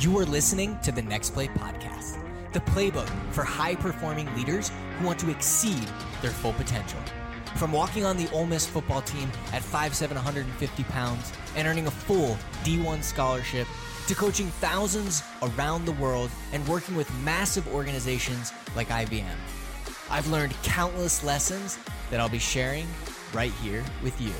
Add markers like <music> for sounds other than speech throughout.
You are listening to the Next Play podcast, the playbook for high performing leaders who want to exceed their full potential. From walking on the Ole Miss football team at 5'7, 150 pounds and earning a full D1 scholarship, to coaching thousands around the world and working with massive organizations like IBM. I've learned countless lessons that I'll be sharing right here with you.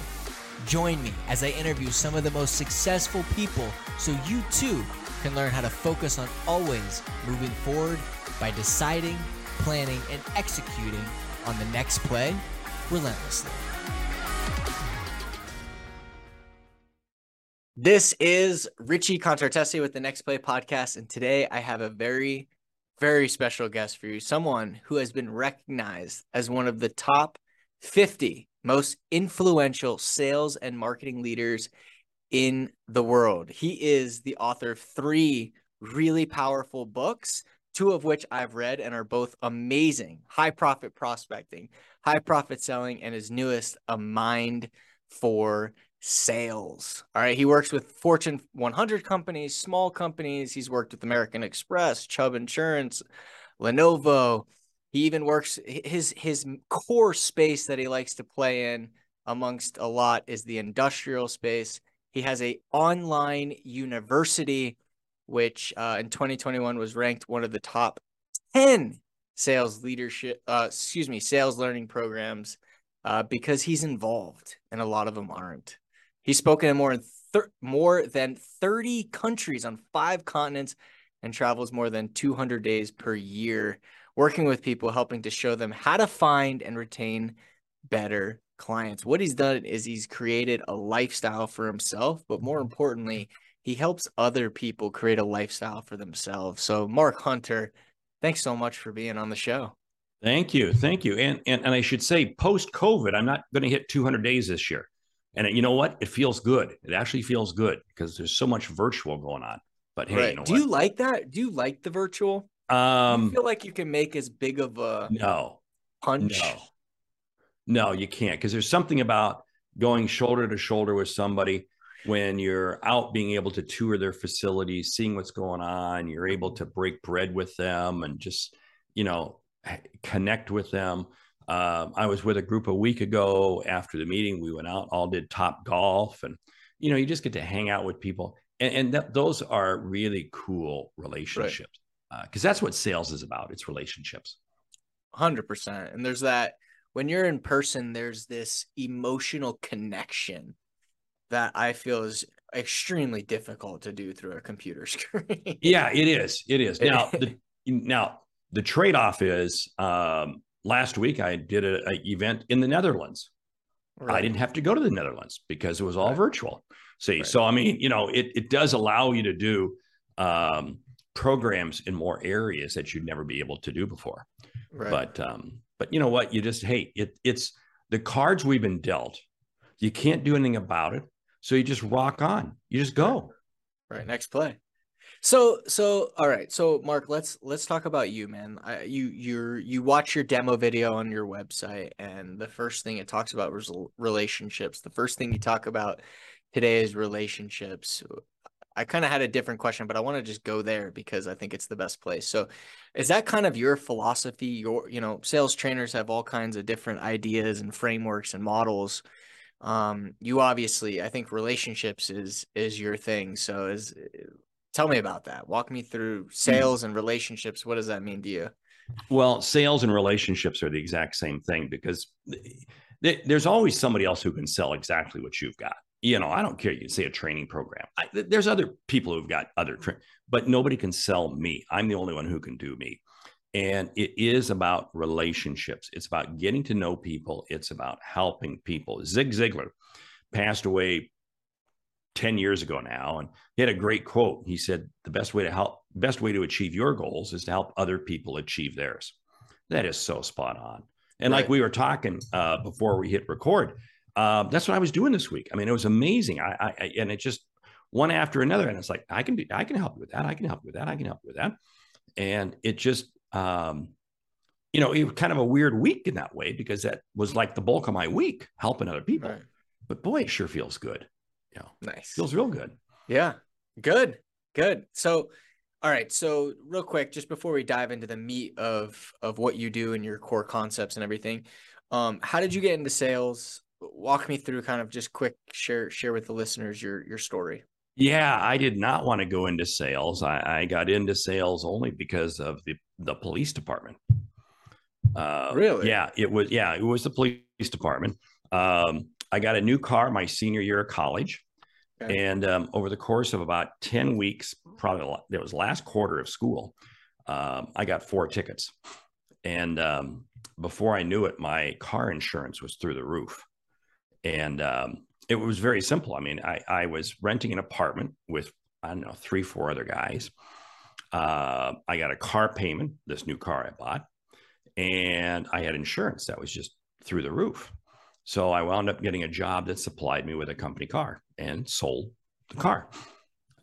Join me as I interview some of the most successful people so you too can learn how to focus on always moving forward by deciding, planning, and executing on the next play relentlessly. This is Richie Contartesi with the Next Play podcast, and today I have a very, very special guest for you. Someone who has been recognized as one of the top 50 most influential sales and marketing leaders in the world. He is the author of three really powerful books, two of which I've read and are both amazing high profit prospecting, high profit selling, and his newest, A Mind for Sales. All right. He works with Fortune 100 companies, small companies. He's worked with American Express, Chubb Insurance, Lenovo. He even works his his core space that he likes to play in amongst a lot is the industrial space. He has a online university, which uh, in 2021 was ranked one of the top 10 sales leadership, uh, excuse me, sales learning programs uh, because he's involved, and a lot of them aren't. He's spoken in more than thir- more than 30 countries on five continents and travels more than 200 days per year, working with people, helping to show them how to find and retain better clients. What he's done is he's created a lifestyle for himself, but more importantly, he helps other people create a lifestyle for themselves. So, Mark Hunter, thanks so much for being on the show. Thank you. Thank you. And and, and I should say post COVID, I'm not going to hit 200 days this year. And you know what? It feels good. It actually feels good because there's so much virtual going on. But hey, right. you know do what? you like that? Do you like the virtual? Um, you feel like you can make as big of a no punch? No, no, you can't because there's something about going shoulder to shoulder with somebody when you're out being able to tour their facilities, seeing what's going on. You're able to break bread with them and just you know connect with them. Um, I was with a group a week ago after the meeting. We went out, all did top golf, and you know, you just get to hang out with people, and, and that, those are really cool relationships because right. uh, that's what sales is about. It's relationships. Hundred percent, and there's that when you're in person. There's this emotional connection that I feel is extremely difficult to do through a computer <laughs> screen. yeah, it is. It is now. the, <laughs> now the trade off is um, last week I did a, event in the Netherlands. Right. I didn't have to go to the Netherlands because it was all right. virtual. See, right. so I mean, you know, it it does allow you to do um, programs in more areas that you'd never be able to do before. But um, but you know what? You just hey, it it's the cards we've been dealt. You can't do anything about it, so you just rock on. You just go. Right. Next play. So so all right. So Mark, let's let's talk about you, man. I, you you're you watch your demo video on your website, and the first thing it talks about was relationships. The first thing you talk about today is relationships. I kind of had a different question, but I want to just go there because I think it's the best place. So, is that kind of your philosophy? Your you know, sales trainers have all kinds of different ideas and frameworks and models. Um, you obviously, I think relationships is is your thing. So, is Tell me about that. Walk me through sales and relationships. What does that mean to you? Well, sales and relationships are the exact same thing because there's always somebody else who can sell exactly what you've got. You know, I don't care. You say a training program. I, there's other people who've got other, tra- but nobody can sell me. I'm the only one who can do me. And it is about relationships. It's about getting to know people. It's about helping people. Zig Ziglar passed away 10 years ago now and he had a great quote he said the best way to help best way to achieve your goals is to help other people achieve theirs that is so spot on and right. like we were talking uh, before we hit record uh, that's what i was doing this week i mean it was amazing I, I, and it just one after another and it's like i can do i can help you with that i can help you with that i can help you with that and it just um, you know it was kind of a weird week in that way because that was like the bulk of my week helping other people right. but boy it sure feels good yeah. Nice. Feels real good. Yeah. Good. Good. So All right. So real quick, just before we dive into the meat of of what you do and your core concepts and everything, um, how did you get into sales? Walk me through kind of just quick share share with the listeners your your story. Yeah, I did not want to go into sales. I, I got into sales only because of the the police department. Uh, really? Yeah, it was. Yeah, it was the police department. Um, I got a new car my senior year of college. Okay. And um, over the course of about 10 weeks, probably it was last quarter of school, um, I got four tickets. And um, before I knew it, my car insurance was through the roof. And um, it was very simple. I mean, I, I was renting an apartment with, I don't know, three, four other guys. Uh, I got a car payment, this new car I bought, and I had insurance that was just through the roof. So I wound up getting a job that supplied me with a company car and sold the car.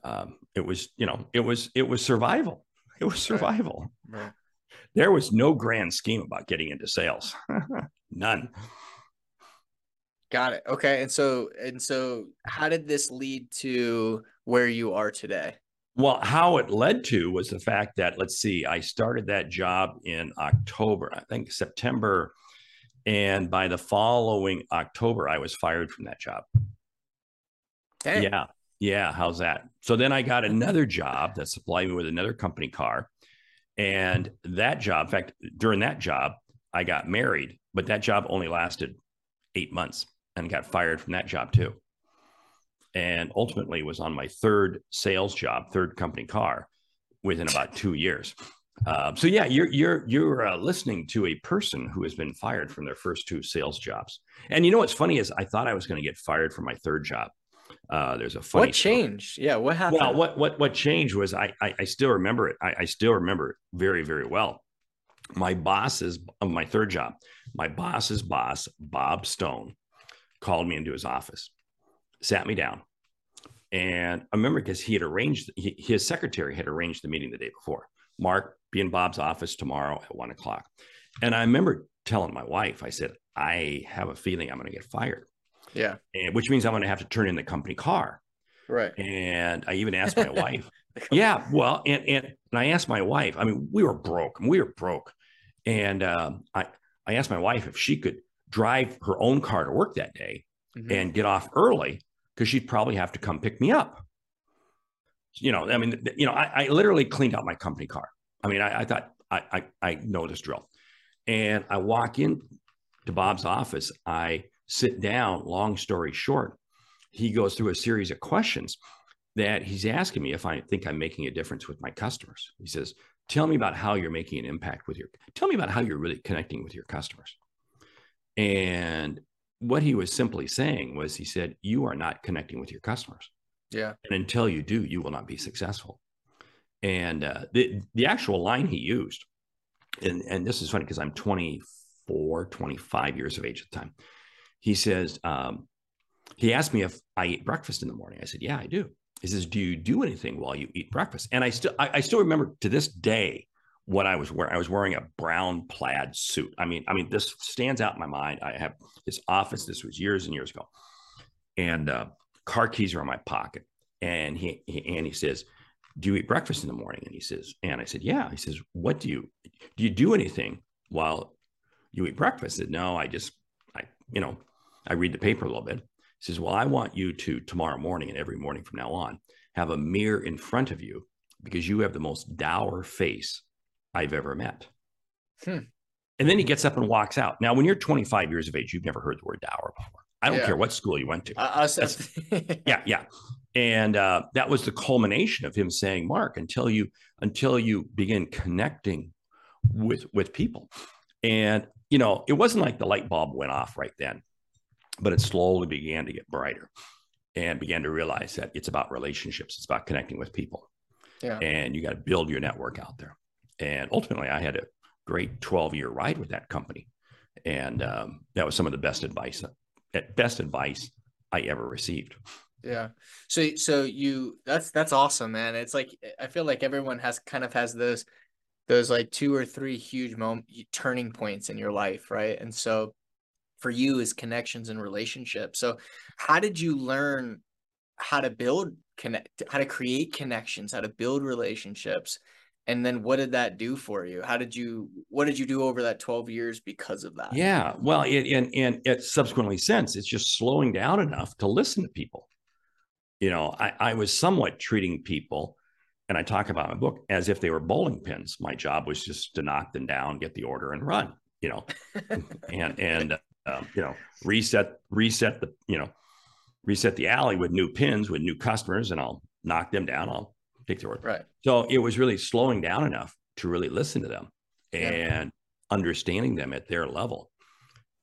Um, it was, you know, it was it was survival. It was survival. Right. Right. There was no grand scheme about getting into sales. <laughs> None. Got it. Okay. And so and so how did this lead to where you are today? Well, how it led to was the fact that let's see, I started that job in October, I think September and by the following October, I was fired from that job. Yeah. Yeah. How's that? So then I got another job that supplied me with another company car. And that job, in fact, during that job, I got married, but that job only lasted eight months and got fired from that job too. And ultimately was on my third sales job, third company car within about two years. Uh, so yeah, you're you're you're uh, listening to a person who has been fired from their first two sales jobs. And you know what's funny is I thought I was going to get fired from my third job. Uh, there's a funny. What changed? Story. Yeah, what happened? Well, what what what changed was I I, I still remember it. I, I, still remember it very very well. My boss's of my third job, my boss's boss, Bob Stone, called me into his office, sat me down, and I remember because he had arranged he, his secretary had arranged the meeting the day before. Mark, be in Bob's office tomorrow at one o'clock. And I remember telling my wife, I said, I have a feeling I'm going to get fired. Yeah. And, which means I'm going to have to turn in the company car. Right. And I even asked my wife, <laughs> yeah, well, and, and, and I asked my wife, I mean, we were broke. We were broke. And um, I, I asked my wife if she could drive her own car to work that day mm-hmm. and get off early because she'd probably have to come pick me up you know, I mean, you know, I, I literally cleaned out my company car. I mean, I, I thought I, I, I know this drill. And I walk in to Bob's office. I sit down. Long story short, he goes through a series of questions that he's asking me if I think I'm making a difference with my customers. He says, "Tell me about how you're making an impact with your. Tell me about how you're really connecting with your customers." And what he was simply saying was, he said, "You are not connecting with your customers." Yeah. And until you do, you will not be successful. And uh, the, the actual line he used, and, and this is funny because I'm 24, 25 years of age at the time. He says, um, he asked me if I eat breakfast in the morning. I said, yeah, I do. He says, do you do anything while you eat breakfast? And I still, I, I still remember to this day what I was wearing. I was wearing a brown plaid suit. I mean, I mean, this stands out in my mind. I have this office. This was years and years ago. And uh, car keys are in my pocket. And he, he, and he says, do you eat breakfast in the morning? And he says, and I said, yeah. He says, what do you do? You do anything while you eat breakfast? I said, no, I just, I, you know, I read the paper a little bit. He says, well, I want you to tomorrow morning and every morning from now on have a mirror in front of you because you have the most dour face I've ever met. Hmm. And then he gets up and walks out. Now, when you're 25 years of age, you've never heard the word dower before. I don't yeah. care what school you went to. Uh, <laughs> yeah, yeah. And uh, that was the culmination of him saying, "Mark, until you until you begin connecting with with people." And you know, it wasn't like the light bulb went off right then, but it slowly began to get brighter, and began to realize that it's about relationships. It's about connecting with people. Yeah. And you got to build your network out there. And ultimately, I had a great 12 year ride with that company. And um, that was some of the best advice best advice I ever received. Yeah. So so you that's that's awesome, man. It's like I feel like everyone has kind of has those those like two or three huge moment turning points in your life, right? And so for you is connections and relationships. So how did you learn how to build connect, how to create connections, how to build relationships. And then what did that do for you? How did you, what did you do over that 12 years because of that? Yeah. Well, it, and, and it subsequently since it's just slowing down enough to listen to people. You know, I, I was somewhat treating people and I talk about my book as if they were bowling pins. My job was just to knock them down, get the order, and run. You know, <laughs> and and um, you know reset reset the you know reset the alley with new pins with new customers, and I'll knock them down. I'll take the word. Right. So it was really slowing down enough to really listen to them Yeah. and understanding them at their level.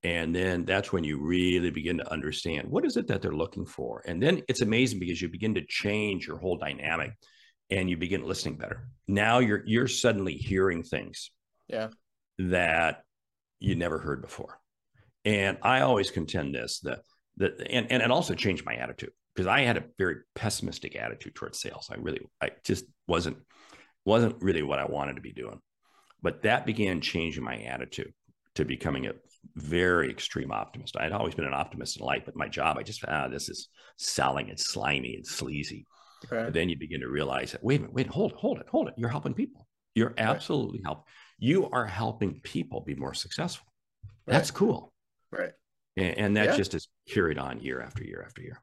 And then that's when you really begin to understand what is it that they're looking for. And then it's amazing because you begin to change your whole dynamic and you begin listening better. Now you're you're suddenly hearing things Yeah. that you never heard before. And I always contend this that that and, and it also changed my attitude because I had a very pessimistic attitude towards sales. I really I just wasn't wasn't really what I wanted to be doing. But that began changing my attitude to becoming a very extreme optimist. I'd always been an optimist in life, but my job, I just ah, this is selling, it's slimy, it's sleazy. Right. But then you begin to realize that wait a minute, wait, hold, hold it, hold it. You're helping people. You're absolutely helping. You are helping people be more successful. That's cool. Right. And, and that Yeah. just is carried on year after year after year.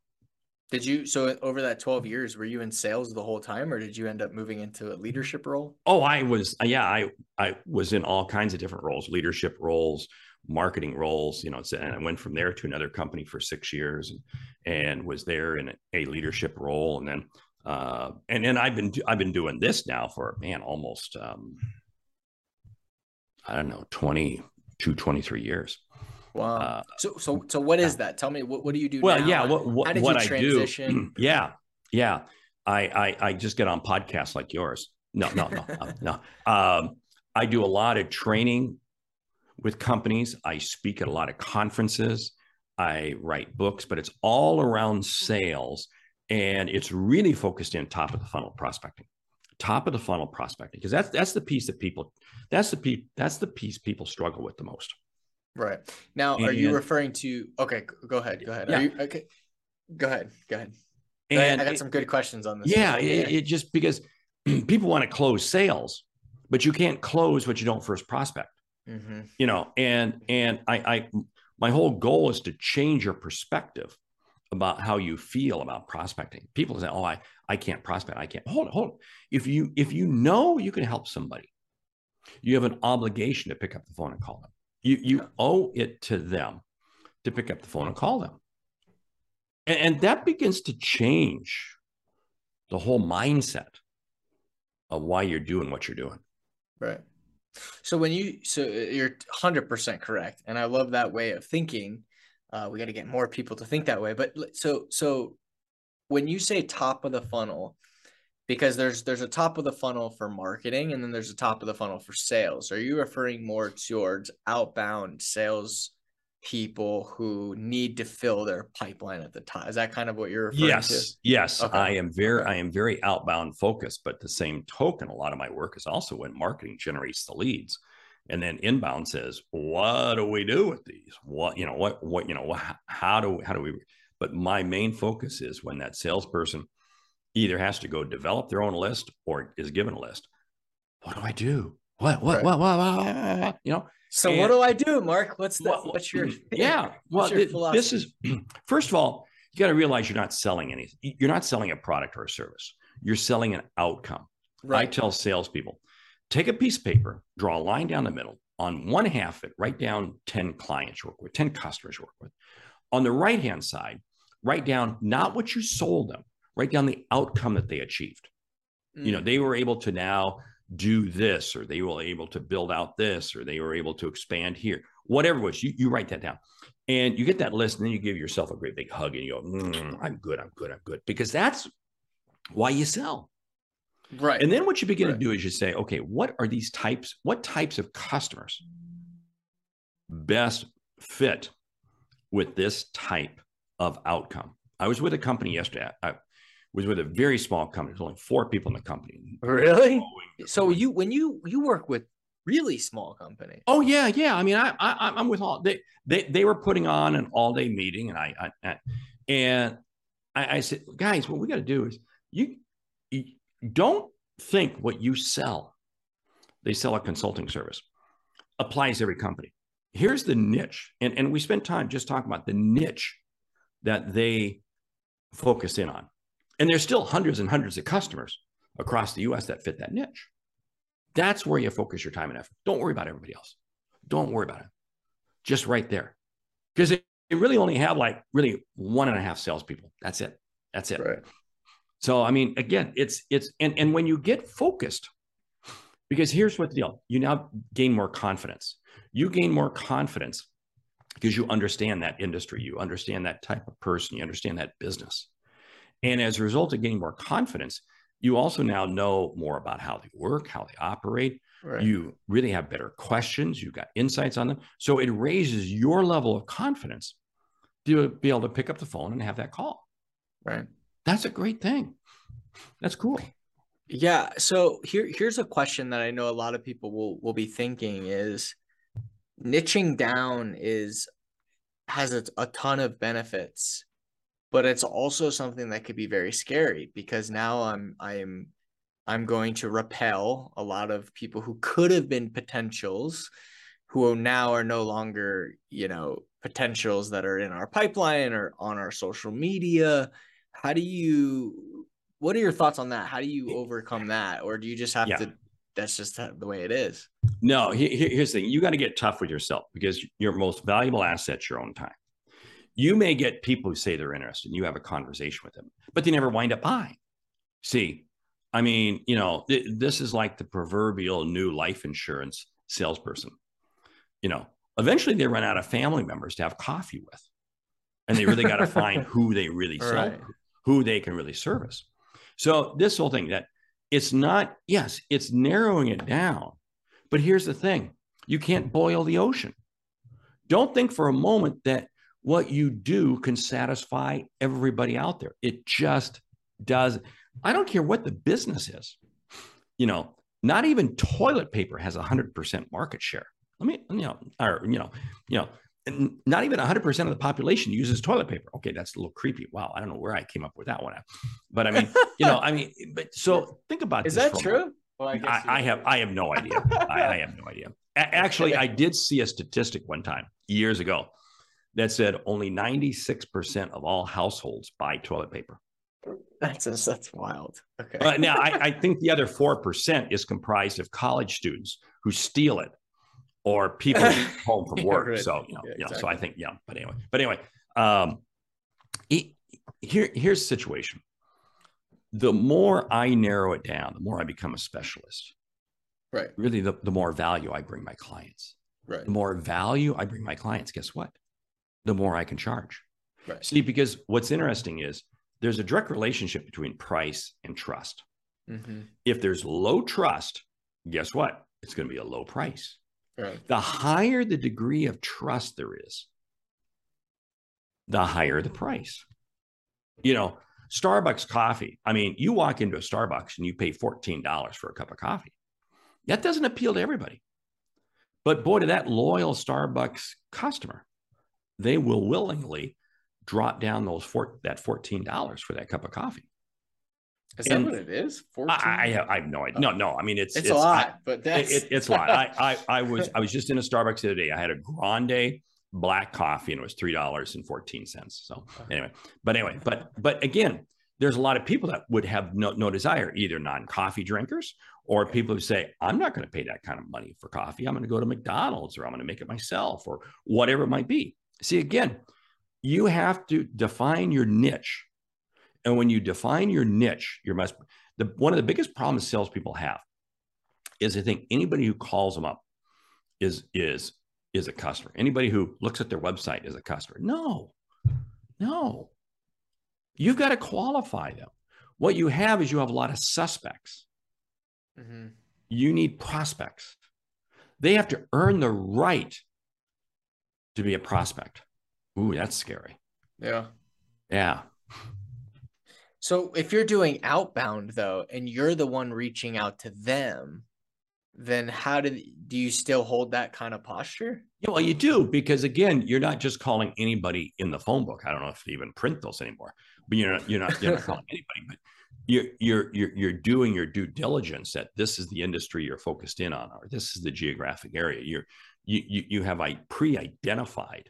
Did you, so over that 12 years, were you in sales the whole time or did you end up moving into a leadership role? Oh, I was, yeah, I, I was in all kinds of different roles, leadership roles, marketing roles, you know, and I went from there to another company for six years and, and was there in a, a leadership role. And then, uh, and then I've been, I've been doing this now for, man, almost, um, I don't know, 22, 23 years. Wow. Uh, so, so, so what is that? Tell me, what, what do you do well now? yeah what what, How did what you i do <clears throat> yeah yeah I, I i just get on podcasts like yours no no no no, <laughs> no. um i do a lot of training with companies i speak at a lot of conferences i write books but it's all around sales and it's really focused in top of the funnel prospecting top of the funnel prospecting because that's that's the piece that people that's the piece that's the piece people struggle with the most Right. Now, are you referring to, okay, go ahead. Go ahead. Yeah. Are you, okay. Go ahead. Go ahead. Go ahead. and I got it- some good questions on this. Yeah, it, it just because <clears throat> people want to close sales, but you can't close what you don't first prospect. hmm You know, and and I, I my whole goal is to change your perspective about how you feel about prospecting. People say, "Oh, I I can't prospect. I can't." Hold it, hold it. If you if you know you can help somebody, you have an obligation to pick up the phone and call them. You you owe it to them to pick up the phone and call them. And, and that begins to change the whole mindset of why you're doing what you're doing. Right. So when you, so uh, you're 100% correct. And I love that way of thinking. Uh, we got to get more people to think that way. But so, so when you say top of the funnel, because there's there's a top of the funnel for marketing and then there's a top of the funnel for sales. Are you referring more towards outbound sales people who need to fill their pipeline at the top? Is that kind of what you're referring to? Yes, yes, Okay, I am very. I am very outbound focused. But the same token, a lot of my work is also when marketing generates the leads, and then inbound says, "What do we do with these? What you know? What what you know? How do how do we?" But my main focus is when that salesperson either has to go develop their own list or is given a list. What do I do? What what Right. what what, what, what, what? You know? So And- what do I do, Mark? What's the Well, what's your <laughs> yeah well your th- this is <clears throat> first of all you got to realize you're not selling anything you're not selling a product or a service you're selling an outcome Right. i right? tell salespeople take a piece of paper draw a line down the middle on one half of it write down 10 clients you work with 10 customers you work with on the right hand side write down not what you sold them write down the outcome that they achieved. You know Mm, they were able to now do this or they were able to build out this or they were able to expand here whatever it was you, you write that down. And you get that list and then you give yourself a great big hug and you go "Mm, i'm good i'm good i'm good because that's why you sell. Right. and then what you begin Right. to do is you say okay what are these types what types of customers best fit with this type of outcome? I was with a company yesterday. I was with a very small company there's only four people in the company really? So you when you you work with really small company. Oh yeah, yeah. I mean, I, I I'm with all they they they were putting on an all day meeting, and I, I, I and I, I said, guys, what we got to do is you, you don't think what you sell, they sell a consulting service, applies to every company. Here's the niche. And, and we spent time just talking about the niche that they focus in on. And there's still hundreds and hundreds of customers across the US that fit that niche. That's where you focus your time and effort. Don't worry about everybody else. Don't worry about it. Just right there. Because they, they really only have like really one and a half salespeople. That's it. That's it. Right. So I mean, again, it's it's and and when you get focused, because here's what the deal: you now gain more confidence. You gain more confidence because you understand that industry, you understand that type of person, you understand that business, and as a result of getting more confidence, you also now know more about how they work, how they operate. Right. You really have better questions. You've got insights on them. So it raises your level of confidence to be able to pick up the phone and have that call. Right. That's a great thing. That's cool. Yeah. So here, here's a question that I know a lot of people will will be thinking is niching down is has a, a ton of benefits, but it's also something that could be very scary because now I'm I'm I'm going to repel a lot of people who could have been potentials who now are no longer, you know, potentials that are in our pipeline or on our social media. How do you what are your thoughts on that? How do you overcome that? Or do you just have Yeah. to that's just the way it is? No, he- he- here's the thing. You got to get tough with yourself because your most valuable asset's your own time. You may get people who say they're interested and you have a conversation with them, but they never wind up buying. See, I mean, you know, th- this is like the proverbial new life insurance salesperson. You know, eventually they run out of family members to have coffee with. And they really got to find <laughs> who they really sell, Right. who they can really service. So this whole thing that it's not, yes, it's narrowing it down. But here's the thing you can't boil the ocean. Don't think for a moment that what you do can satisfy everybody out there. It just does. I don't care what the business is. You know, not even toilet paper has a hundred percent market share. Let me, you know, or you know, you know, not even hundred percent of the population uses toilet paper. Okay, that's a little creepy. Wow, I don't know where I came up with that one, but I mean, you know, I mean, but <laughs> so think about Is that for a moment. true? Well, I, guess you- I have I have no idea. I, I have no idea. A- <laughs> actually, I did see a statistic one time years ago that said only 96% of all households buy toilet paper. That's just, that's wild. Okay. But now I, I think the other <laughs> 4% is comprised of college students who steal it or people home from <laughs> Yeah, work. right. So, you know, Yeah, you know, so. I think, yeah, but anyway, but anyway, um, it- here, here's the situation. The more I narrow it down, the more I become a specialist. right. Really, the, the more value I bring my clients. Right. The more value I bring my clients, guess what? The more I can charge. Right. See, because what's interesting is there's a direct relationship between price and trust. hmm If there's low trust, guess what? It's going to be a low price. Right. The higher the degree of trust there is, the higher the price. You know, Starbucks coffee. I mean, you walk into a Starbucks and you pay $14 for a cup of coffee. That doesn't appeal to everybody. But boy, to that loyal Starbucks customer, they will willingly drop down those four, that $14 for that cup of coffee. Is that what it is? 14? I, I have I have no idea. No, no. I mean, it's it's, a I- lot, but that's it, it- it's a lot. I, I I <laughs> was I was just in a Starbucks the other day. I had a grande black coffee and it was three dollars and fourteen cents. So anyway, but anyway, but but again, there's a lot of people that would have no no desire, either non-coffee drinkers or people who say, I'm not going to pay that kind of money for coffee. I'm going to go to McDonald's or I'm going to make it myself or whatever it might be. See, again, you have to define your niche. And when you define your niche, you must the one of the biggest problems salespeople have is they think anybody who calls them up is is is a customer. Anybody who looks at their website is a customer. No, no. You've got to qualify them. What you have is you have a lot of suspects. Mhm. You need prospects. They have to earn the right to be a prospect. Ooh, that's scary. Yeah. Yeah. So if you're doing outbound though, and you're the one reaching out to them, then how do do you still hold that kind of posture? Yeah, well, you do because again, you're not just calling anybody in the phone book. I don't know if they even print those anymore, but you're not you're not you're not <laughs> calling anybody. But you're you're you're you're doing your due diligence that this is the industry you're focused in on, or this is the geographic area. You're you you, you have I pre-identified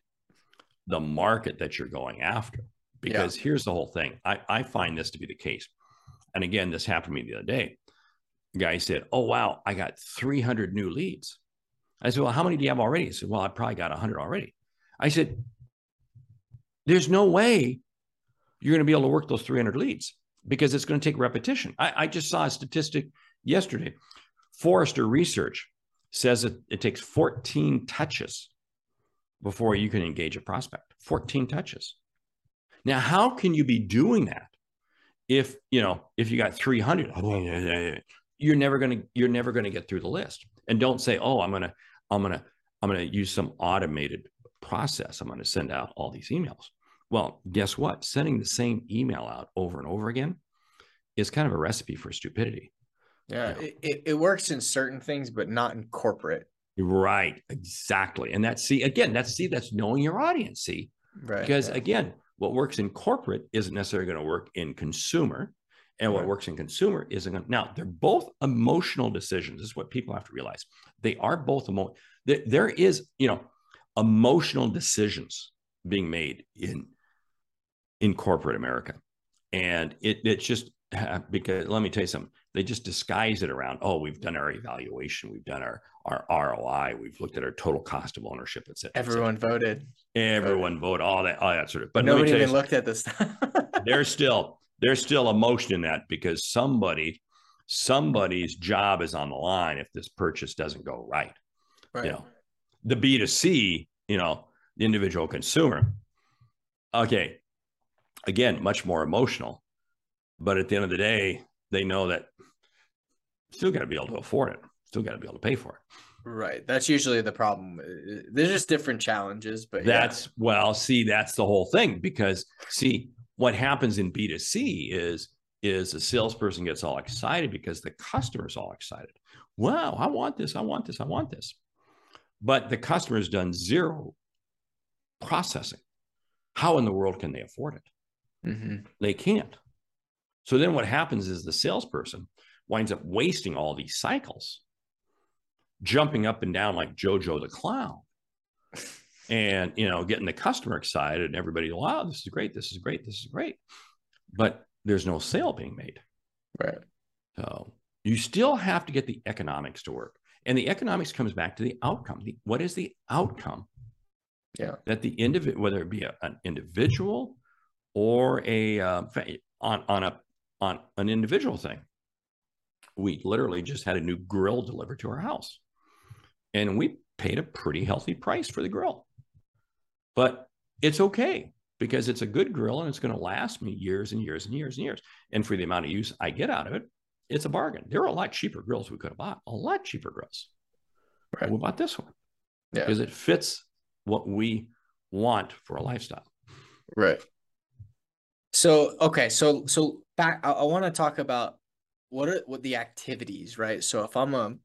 the market that you're going after. Because yeah. here's the whole thing. I, I find this to be the case. And again, this happened to me the other day. guy said, Oh, wow, I got 300 new leads. I said, Well, how many do you have already? He said, Well, I probably got 100 already. I said, There's no way you're going to be able to work those 300 leads because it's going to take repetition. I, I just saw a statistic yesterday. Forrester Research says that it takes 14 touches before you can engage a prospect. 14 touches. Now, how can you be doing that if you know if you got 300? <laughs> You're never gonna you're never gonna get through the list. And don't say, oh, I'm gonna I'm gonna I'm gonna use some automated process. I'm gonna send out all these emails. Well, guess what? Sending the same email out over and over again is kind of a recipe for stupidity. Yeah, know? it, it works in certain things, but not in corporate. Right, exactly. And that's see again, that's see, that's knowing your audience. See, right. Because yeah. again, what works in corporate isn't necessarily going to work in consumer. And what right. works in consumer isn't going to. Now, they're both emotional decisions. This is what people have to realize. They are both emotional. There, there is, you know, emotional decisions being made in in corporate America. And it it's just <laughs> because let me tell you something, they just disguise it around, oh, we've done our evaluation, we've done our our ROI, we've looked at our total cost of ownership, etc. Everyone voted. Everyone voted. all that, all that sort of. But nobody even looked at this. <laughs> there's still there's still emotion in that because somebody somebody's job is on the line if this purchase doesn't go right. Right. You know, the B2C, you know, the individual consumer. Okay. Again, much more emotional. But at the end of the day, they know that still got to be able to afford it still got to be able to pay for it. Right. That's usually the problem. There's just different challenges, but that's yeah. well, see, that's the whole thing because see what happens in B2C is is a salesperson gets all excited because the customer's all excited. Wow, I want this, I want this, I want this. But the customer's done zero processing. How in the world can they afford it? Mm-hmm. They can't. So then what happens is the salesperson winds up wasting all these cycles jumping up and down like Jojo the clown <laughs> and, you know, getting the customer excited and everybody, wow, this is great. This is great. This is great. But there's no sale being made. Right. So you still have to get the economics to work. And the economics comes back to the outcome. The, what is the outcome? Yeah. That the individual, whether it be a, an individual or a uh, on on a on an individual thing. We literally just had a new grill delivered to our house and we paid a pretty healthy price for the grill. But it's okay because it's a good grill and it's going to last me years and years and years and years. And for the amount of use I get out of it, it's a bargain. There are a lot cheaper grills we could have bought, a lot cheaper grills. Right. We bought this one yeah. because it fits what we want for a lifestyle. Right. So okay, so so back. I, I want to talk about what are what the activities, right? So if I'm a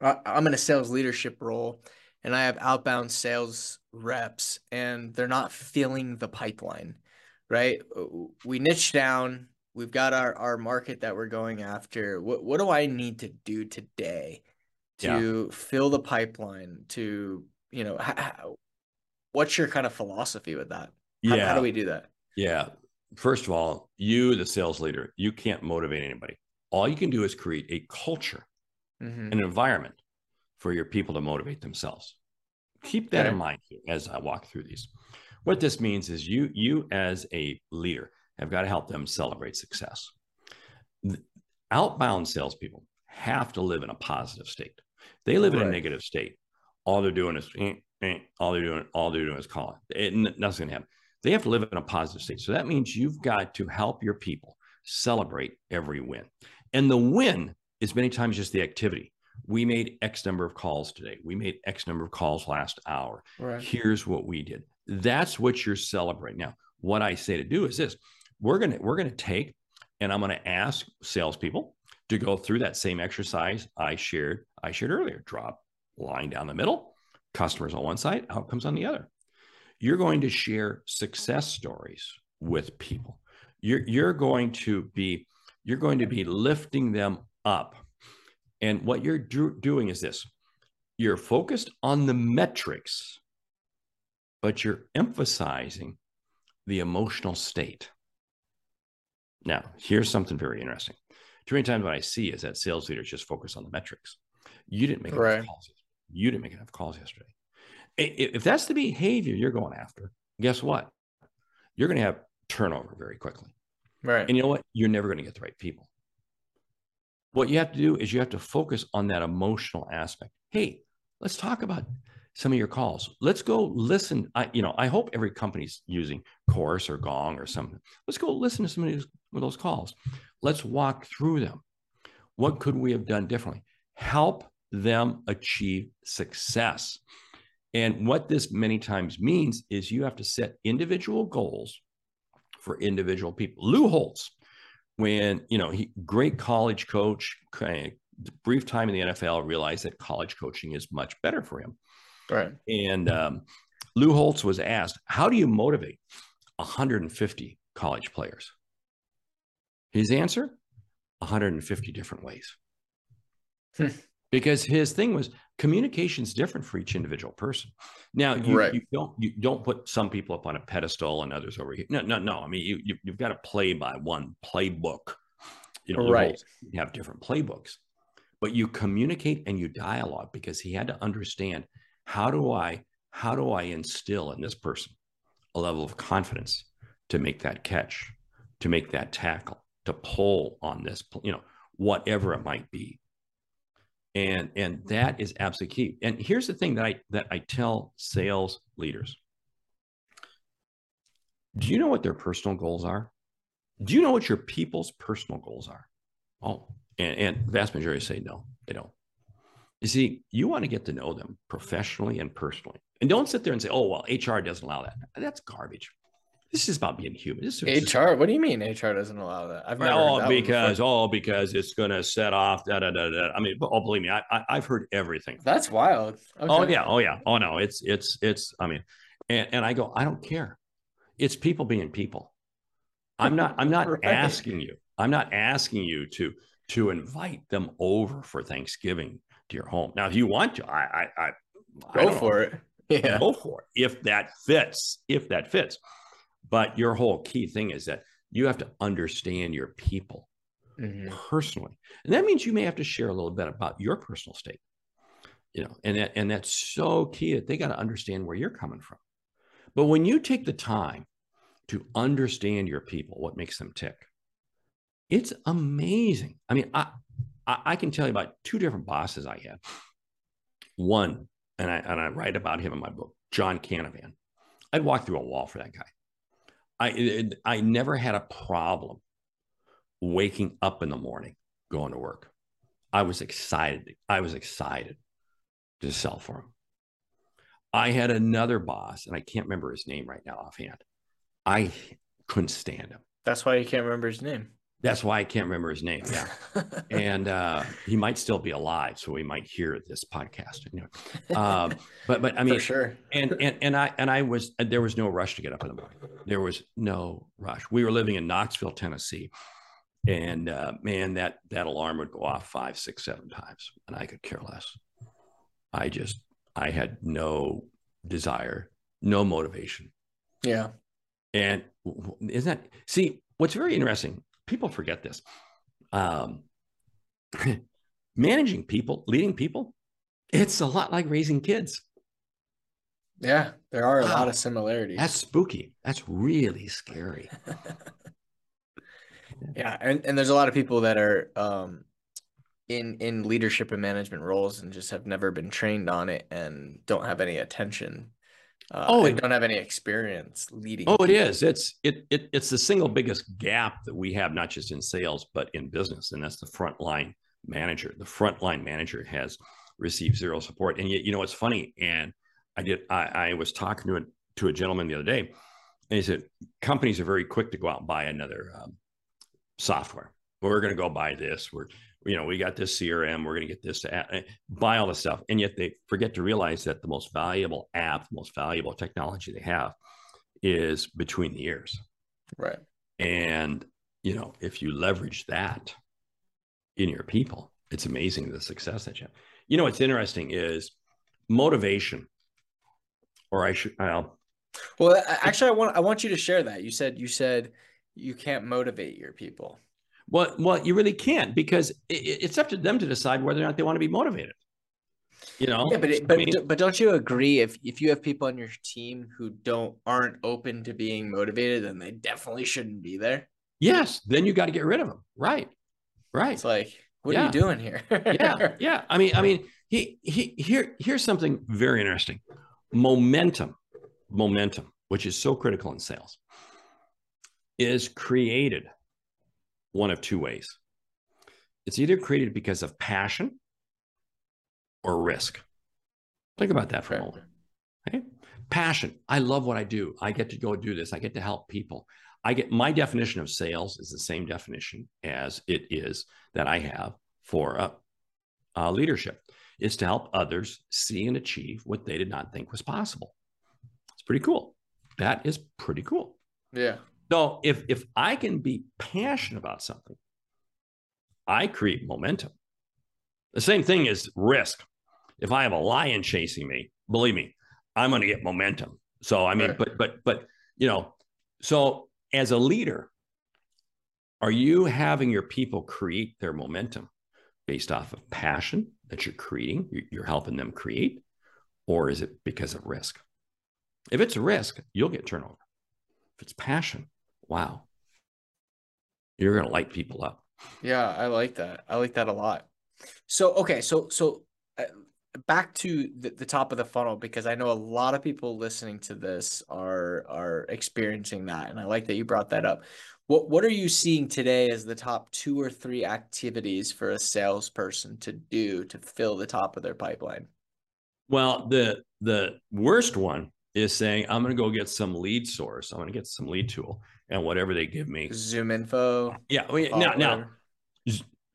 I'm in a sales leadership role and I have outbound sales reps and they're not filling the pipeline, right? Uh, we niche down, we've got our, our market that we're going after. What, what do I need to do today to yeah. fill the pipeline to, you know, how, what's your kind of philosophy with that? How, yeah. How do we do that? Yeah. First of all, you, the sales leader, you can't motivate anybody. All you can do is create a culture mm-hmm. an environment for your people to motivate themselves. Keep that okay. in mind as I walk through these. What this means is you, you as a leader have got to help them celebrate success. Outbound salespeople have to live in a positive state. They live right. in a negative state. All they're doing is eh, eh, all they're doing, all they're doing is calling. It, nothing's gonna happen. They have to live in a positive state. So that means you've got to help your people celebrate every win. And the win is many times just the activity. We made X number of calls today. We made X number of calls last hour. Right. Here's what we did. That's what you're celebrating. Now, what I say to do is this: we're gonna we're gonna take, and I'm gonna ask salespeople to go through that same exercise I shared I shared earlier. Drop line down the middle, customers on one side, outcomes on the other. You're going to share success stories with people. You're you're going to be you're going to be lifting them up. And what you're do- doing is this you're focused on the metrics, but you're emphasizing the emotional state. Now, here's something very interesting. Too many times what I see is that sales leaders just focus on the metrics. You didn't make Right. enough calls. You didn't make enough calls yesterday. If that's the behavior you're going after, guess what? You're going to have turnover very quickly. Right. And you know what? You're never going to get the right people. What you have to do is you have to focus on that emotional aspect. Hey, let's talk about some of your calls. Let's go listen. I, you know, I hope every company's using Chorus or Gong or something. Let's go listen to some of, those calls. Let's walk through them. What could we have done differently? Help them achieve success. And what this many times means is you have to set individual goals for individual people. Lou Holtz, when you know he great college coach, brief time in the NFL, realized that college coaching is much better for him. right. And um, Lou Holtz was asked, "How do you motivate 150 college players?" His answer: 150 different ways. Because his thing was communication is different for each individual person. Now you, Right. you don't you don't put some people up on a pedestal and others over here. No, no, no. I mean you, you you've got to play by one playbook. You know, Right. You have different playbooks, but you communicate and you dialogue because he had to understand how do I how do I instill in this person a level of confidence to make that catch, to make that tackle, to pull on this, you know, whatever it might be. And and that is absolutely key. And here's the thing that I that I tell sales leaders. Do you know what their personal goals are? Do you know what your people's personal goals are? Oh, and, and vast majority say no, they don't. You see, you want to get to know them professionally and personally. And don't sit there and say, oh, well, HR doesn't allow that. That's garbage. This is about being human. This is HR. What do you mean HR doesn't allow that? I've never heard oh, that because oh, because it's going to set off. Da, da, da, da. I mean, oh, believe me, I, I I've heard everything. that's wild. Oh yeah, oh yeah, oh no, it's it's it's. I mean, and and I go, I don't care. It's people being people. I'm not. I'm not <laughs> Right. asking you. I'm not asking you to to invite them over for Thanksgiving to your home. Now, if you want to, I I, I I Go know. for it. Yeah. Go for it if that fits. If that fits. But your whole key thing is that you have to understand your people Mhm. personally. And that means you may have to share a little bit about your personal state. You know, and that and that's so key that they got to understand where you're coming from. But when you take the time to understand your people, what makes them tick, it's amazing. I mean, I I, I can tell you about two different bosses I had. One, and I and I write about him in my book, John Canavan. I'd walk through a wall for that guy. I it- I never had a problem waking up in the morning going to work. I was excited. I was excited to sell for him. I had another boss, and I can't remember his name right now offhand. I couldn't stand him. That's why you can't remember his name. That's why I can't remember his name. Yeah. <laughs> and uh, he might still be alive, so we might hear this podcast. You know. um, but but I <laughs> mean, For sure. and and and I and I was there was no rush to get up in the morning. There was no rush. We were living in Knoxville, Tennessee, and uh, man, that that alarm would go off five, six, seven times, and I could care less. I just I had no desire, no motivation, Yeah. and isn't that see what's very interesting? People forget this. Um, <laughs> managing people, leading people, it's a lot like raising kids. Yeah. There are a lot of similarities. That's spooky. That's really scary. <laughs> Yeah, and, and there's a lot of people that are um in in leadership and management roles and just have never been trained on it and don't have any attention. Uh, Oh, it- don't have any experience leading. Oh, it people. is. It's it, it it's the single biggest gap that we have, not just in sales but in business, and that's the frontline manager. The frontline manager has received zero support, and yet you know it's funny. And I did. I, I was talking to a to a gentleman the other day, and he said companies are very quick to go out and buy another um, software. We're going to go buy this. We're you know we got this CRM. We're going to get this to add, buy all the stuff, and yet they forget to realize that the most valuable app, the most valuable technology they have is between the ears. Right. And you know, if you leverage that in your people, it's amazing the success that you have. You know, what's interesting is motivation, or I should, I'll, well, actually, I want I want you to share that. You said you said you can't motivate your people. Well, well, you really can't because it, it's up to them to decide whether or not they want to be motivated. You know, yeah, but it, but I mean, but don't you agree if if you have people on your team who don't aren't open to being motivated, then they definitely shouldn't be there. Yes, then you got to get rid of them. Right, right. It's like, what yeah. are you doing here? yeah, yeah. I mean, I mean, he he here here's something very interesting. Momentum, momentum, which is so critical in sales, is created one of two ways. It's either created because of passion or risk. Think about that for a moment. Okay. Passion. I love what I do. I get to go do this. I get to help people. I get my definition of sales is the same definition as it is that I have for uh, uh, leadership. is to help others see and achieve what they did not think was possible. It's pretty cool. That is pretty cool. Yeah. So if if I can be passionate about something, I create momentum. The same thing is risk. If I have a lion chasing me, believe me, I'm going to get momentum. So I mean, right. but but but you know, so as a leader, are you having your people create their momentum based off of passion that you're creating, you're helping them create, or is it because of risk? If it's a risk, you'll get turnover. If it's passion, wow, you're going to light people up. Yeah, I like that. I like that a lot. So, okay, so so uh, back to the, the top of the funnel because I know a lot of people listening to this are are experiencing that, and I like that you brought that up. What what are you seeing today as the top two or three activities for a salesperson to do to fill the top of their pipeline? Well, the the worst one is saying I'm going to go get some lead source. I'm going to get some lead tool and whatever they give me. Zoom info. Yeah. Oh, I mean, now, now,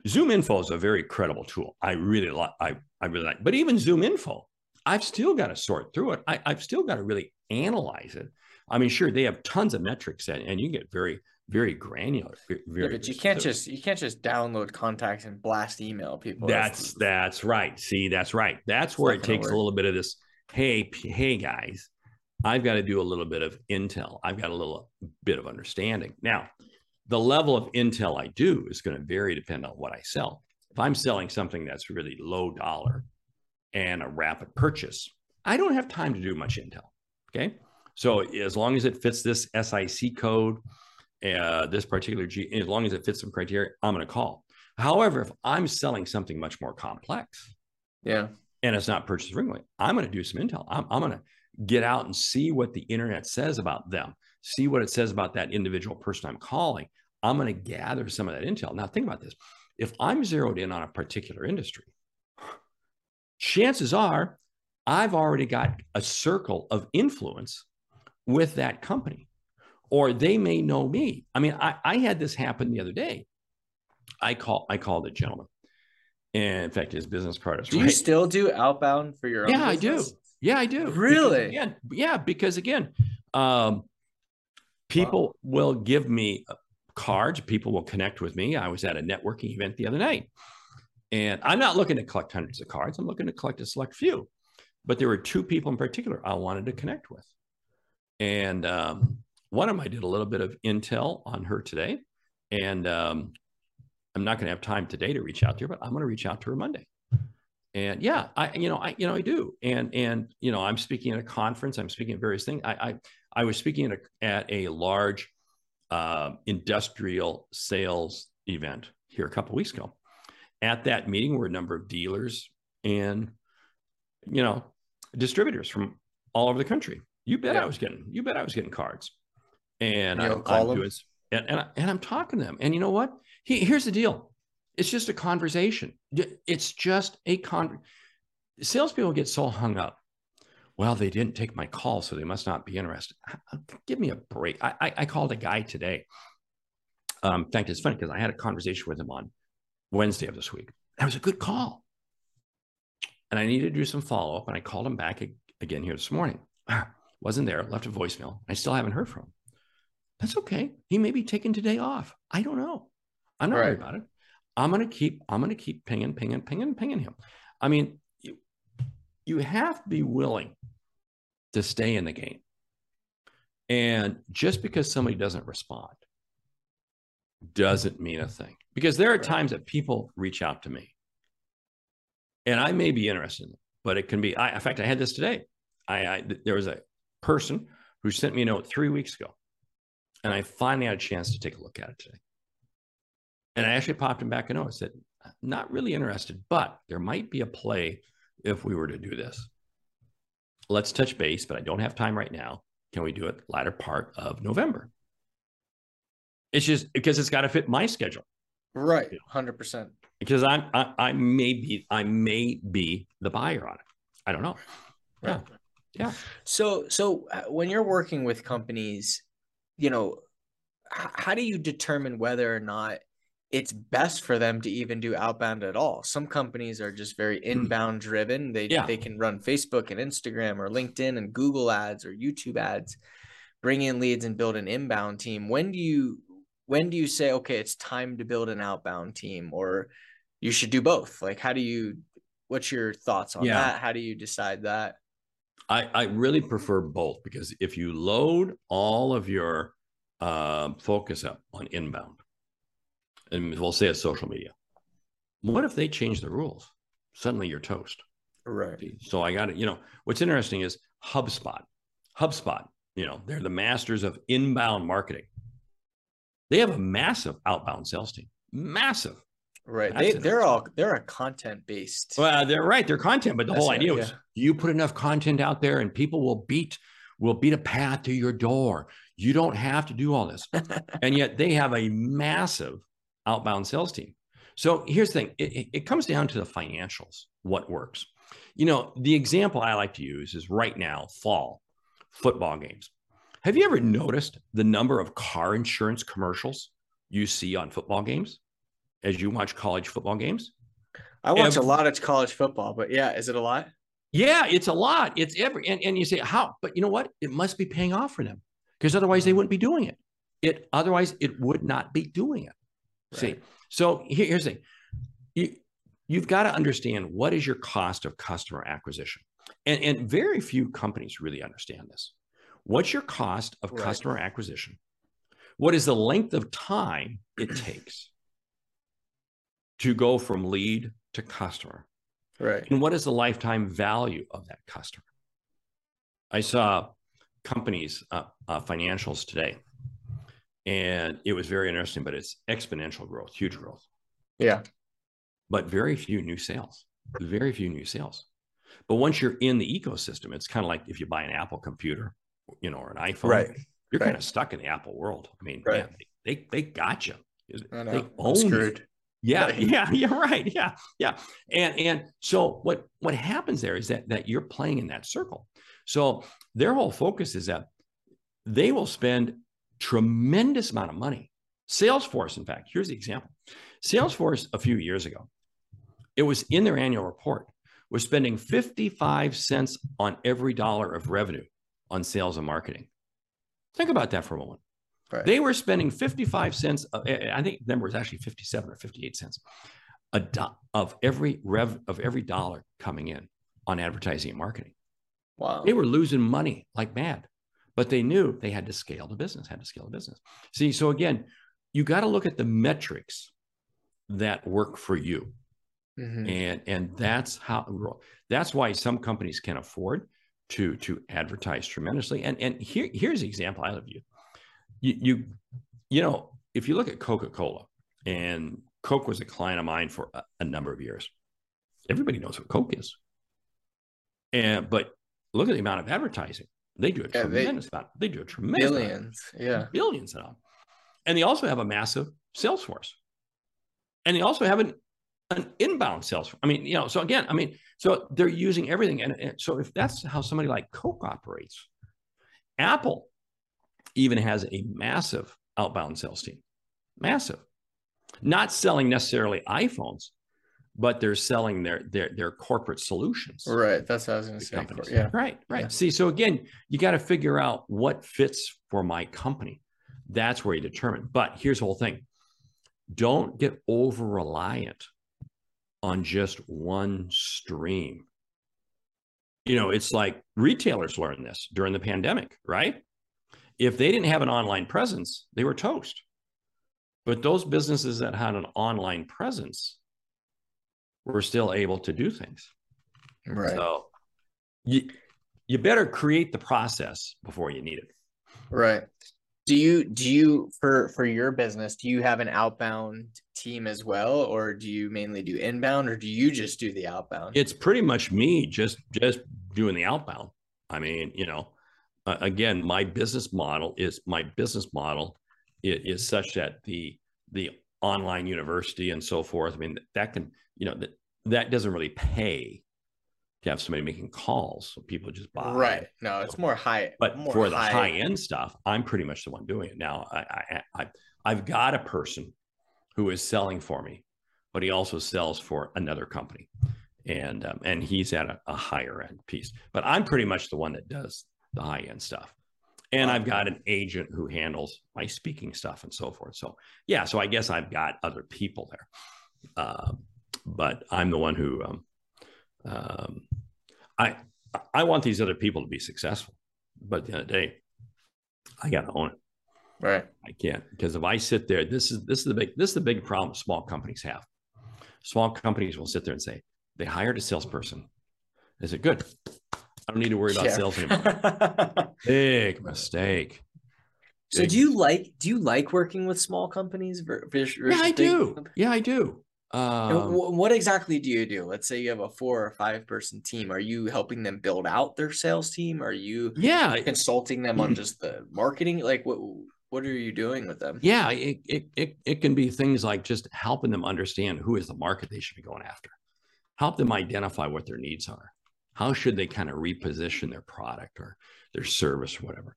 ZoomInfo is a very credible tool. I really like. I I really like. But even Zoom info, I've still got to sort through it. I, I've still got to really analyze it. I mean, sure, they have tons of metrics and, and you get very very granular. Very yeah, but you can't just you can't just download contacts and blast email people. That's that's right. See, that's right. That's where it takes work. a little bit of this. Hey, hey guys, I've got to do a little bit of intel. I've got a little bit of understanding. Now, the level of intel I do is going to vary depending on what I sell. If I'm selling something that's really low dollar and a rapid purchase, I don't have time to do much intel. Okay. So as long as it fits this SIC code, uh, this particular G, as long as it fits some criteria, I'm going to call. However, if I'm selling something much more complex, yeah, and it's not purchased frequently, I'm going to do some intel. I'm, I'm going to get out and see what the internet says about them, see what it says about that individual person I'm calling. I'm going to gather some of that intel. Now, think about this. If I'm zeroed in on a particular industry, chances are I've already got a circle of influence with that company, or they may know me. I mean, I, I had this happen the other day. I call I called a gentleman. And in fact, his business partner. Do right. you still do outbound for your? yeah, business? I do. Yeah, I do. Really? Again, yeah, because again, um, people wow. will give me uh, cards. People will connect with me. I was at a networking event the other night, and I'm not looking to collect hundreds of cards. I'm looking to collect a select few. But there were two people in particular I wanted to connect with, and um, one of them I did a little bit of intel on her today, and um, I'm not going to have time today to reach out to her, but I'm going to reach out to her Monday and yeah i you know i you know i do. And and you know i'm speaking at a conference i'm speaking at various things i i, I was speaking at a, at a large uh, industrial sales event here a couple weeks ago. At that meeting were a number of dealers and you know distributors from all over the country. You bet yeah. i was getting you bet i was getting cards. And I, am doing and, and, I, and i'm talking to them. And you know what? He, here's the deal it's just a conversation. It's just a con. Salespeople get so hung up. Well, they didn't take my call, so they must not be interested. Give me a break. I, I, I called a guy today. Um, in fact, it's funny because I had a conversation with him on Wednesday of this week. That was a good call. And I needed to do some follow up. And I called him back again here this morning. <clears throat> Wasn't there, left a voicemail. I still haven't heard from him. That's okay. He may be taking today off. I don't know. I'm not right. worried about it. I'm gonna keep, I'm gonna keep pinging, pinging, pinging, pinging him. I mean, you, you have to be willing to stay in the game. And just because somebody doesn't respond doesn't mean a thing. Because there are times that people reach out to me and I may be interested, in them, but it can be, I, in fact, I had this today. I, I there was a person who sent me a note three weeks ago and I finally had a chance to take a look at it today. And I actually popped him back a note. I said, not really interested, but there might be a play if we were to do this. Let's touch base, but I don't have time right now. Can we do it latter part of November? It's just because it's got to fit my schedule. Right. 100%. Because I'm, I, I may be, I may be the buyer on it. I don't know. Right. Yeah. Yeah. So, so uh, when you're working with companies, you know, how do you determine whether or not it's best for them to even do outbound at all. Some companies are just very hmm. inbound driven. They yeah. they can run Facebook and Instagram or LinkedIn and Google ads or YouTube ads, bring in leads and build an inbound team. When do you when do you say okay, it's time to build an outbound team or you should do both? Like how do you what's your thoughts on yeah. that? How do you decide that? I, I really prefer both because if you load all of your uh, focus up on inbound, and we'll say it's social media. What if they change the rules? Suddenly you're toast. Right. So I got it. You know, what's interesting is HubSpot. HubSpot, you know, they're the masters of inbound marketing. They have a massive outbound sales team. Massive. Right. They, they're all they're a content based. Well, they're right. They're content, but the That's whole idea is you put enough content out there and people will beat will beat a path to your door. You don't have to do all this. <laughs> and yet they have a massive outbound sales team. So here's the thing it, it, comes down to the financials, what works. You know, the example I like to use is right now, fall football games. Have you ever noticed the number of car insurance commercials you see on football games as you watch college football games? I watch every, a lot of college football, but yeah, is it a lot? Yeah, it's a lot. It's every and, and you say how, but you know what? It must be paying off for them because otherwise they mm. wouldn't be doing it. It otherwise it would not be doing it. Right. See, so here, here's the thing. You, you've got to understand what is your cost of customer acquisition. And, and very few companies really understand this. What's your cost of right. customer acquisition? What is the length of time it <clears throat> takes to go from lead to customer? Right. And what is the lifetime value of that customer? I saw companies, uh, uh, financials today and it was very interesting but it's exponential growth huge growth. Yeah. But very few new sales very few new sales. But once you're in the ecosystem it's kind of like if you buy an apple computer you know or an iphone right. you're right. kind of stuck in the apple world. I mean right. man, they, they, they got you. They own yeah <laughs> yeah yeah right yeah yeah. And and so what what happens there is that that you're playing in that circle. So their whole focus is that they will spend tremendous amount of money. Salesforce, in fact, here's the example. Salesforce a few years ago, it was in their annual report, was spending 55 cents on every dollar of revenue on sales and marketing. Think about that for a moment. Right. They were spending 55 cents, uh, I think the number was actually 57 or 58 cents a do- of every rev of every dollar coming in on advertising and marketing. Wow. They were losing money like mad but they knew they had to scale the business, had to scale the business. See, so again, you got to look at the metrics that work for you. Mm-hmm. And and that's how that's why some companies can afford to to advertise tremendously. And and here here's the example I love you. You you you know, if you look at Coca-Cola and Coke was a client of mine for a, a number of years. Everybody knows what Coke is. And but look at the amount of advertising they do a yeah, tremendous they, amount. They do a tremendous billions, amount, yeah, billions of them. And they also have a massive sales force, and they also have an an inbound sales. I mean, you know, so again, I mean, so they're using everything, and, and so if that's how somebody like Coke operates, Apple even has a massive outbound sales team, massive, not selling necessarily iPhones, but they're selling their their their corporate solutions. Right. That's what I was going to say. Yeah. Right. Right. Yeah. See, so again, you got to figure out what fits for my company. That's where you determine. But here's the whole thing don't get over reliant on just one stream. You know, it's like retailers learned this during the pandemic, right? If they didn't have an online presence, they were toast. But those businesses that had an online presence were still able to do things. Right. So you you better create the process before you need it. Right. Do you do you for for your business, do you have an outbound team as well or do you mainly do inbound or do you just do the outbound? It's pretty much me just just doing the outbound. I mean, you know, uh, again, my business model is my business model is, is such that the the online university and so forth. I mean, that can you know that that doesn't really pay to have somebody making calls. So people just buy. Right. No, it's more high. But more for the high end stuff, I'm pretty much the one doing it. Now, I, I, I, I've got a person who is selling for me, but he also sells for another company. And, um, and he's at a, a higher end piece, but I'm pretty much the one that does the high end stuff. And I've got an agent who handles my speaking stuff and so forth. So yeah, so I guess I've got other people there. Um, but I'm the one who um, um, I I want these other people to be successful, but at the end of the day, I got to own it. Right. I can't because if I sit there, this is this is the big this is the big problem small companies have. Small companies will sit there and say they hired a salesperson. Is it good? I don't need to worry about yeah. sales anymore. <laughs> big mistake. So do you like do you like working with small companies versus yeah, I do. Companies? Yeah, I do. Um, what exactly do you do? Let's say you have a four or five person team. Are you helping them build out their sales team? Are you yeah consulting them on just the marketing? Like what what are you doing with them? Yeah, it, it it it can be things like just helping them understand who is the market they should be going after. Help them identify what their needs are. How should they kind of reposition their product or their service or whatever.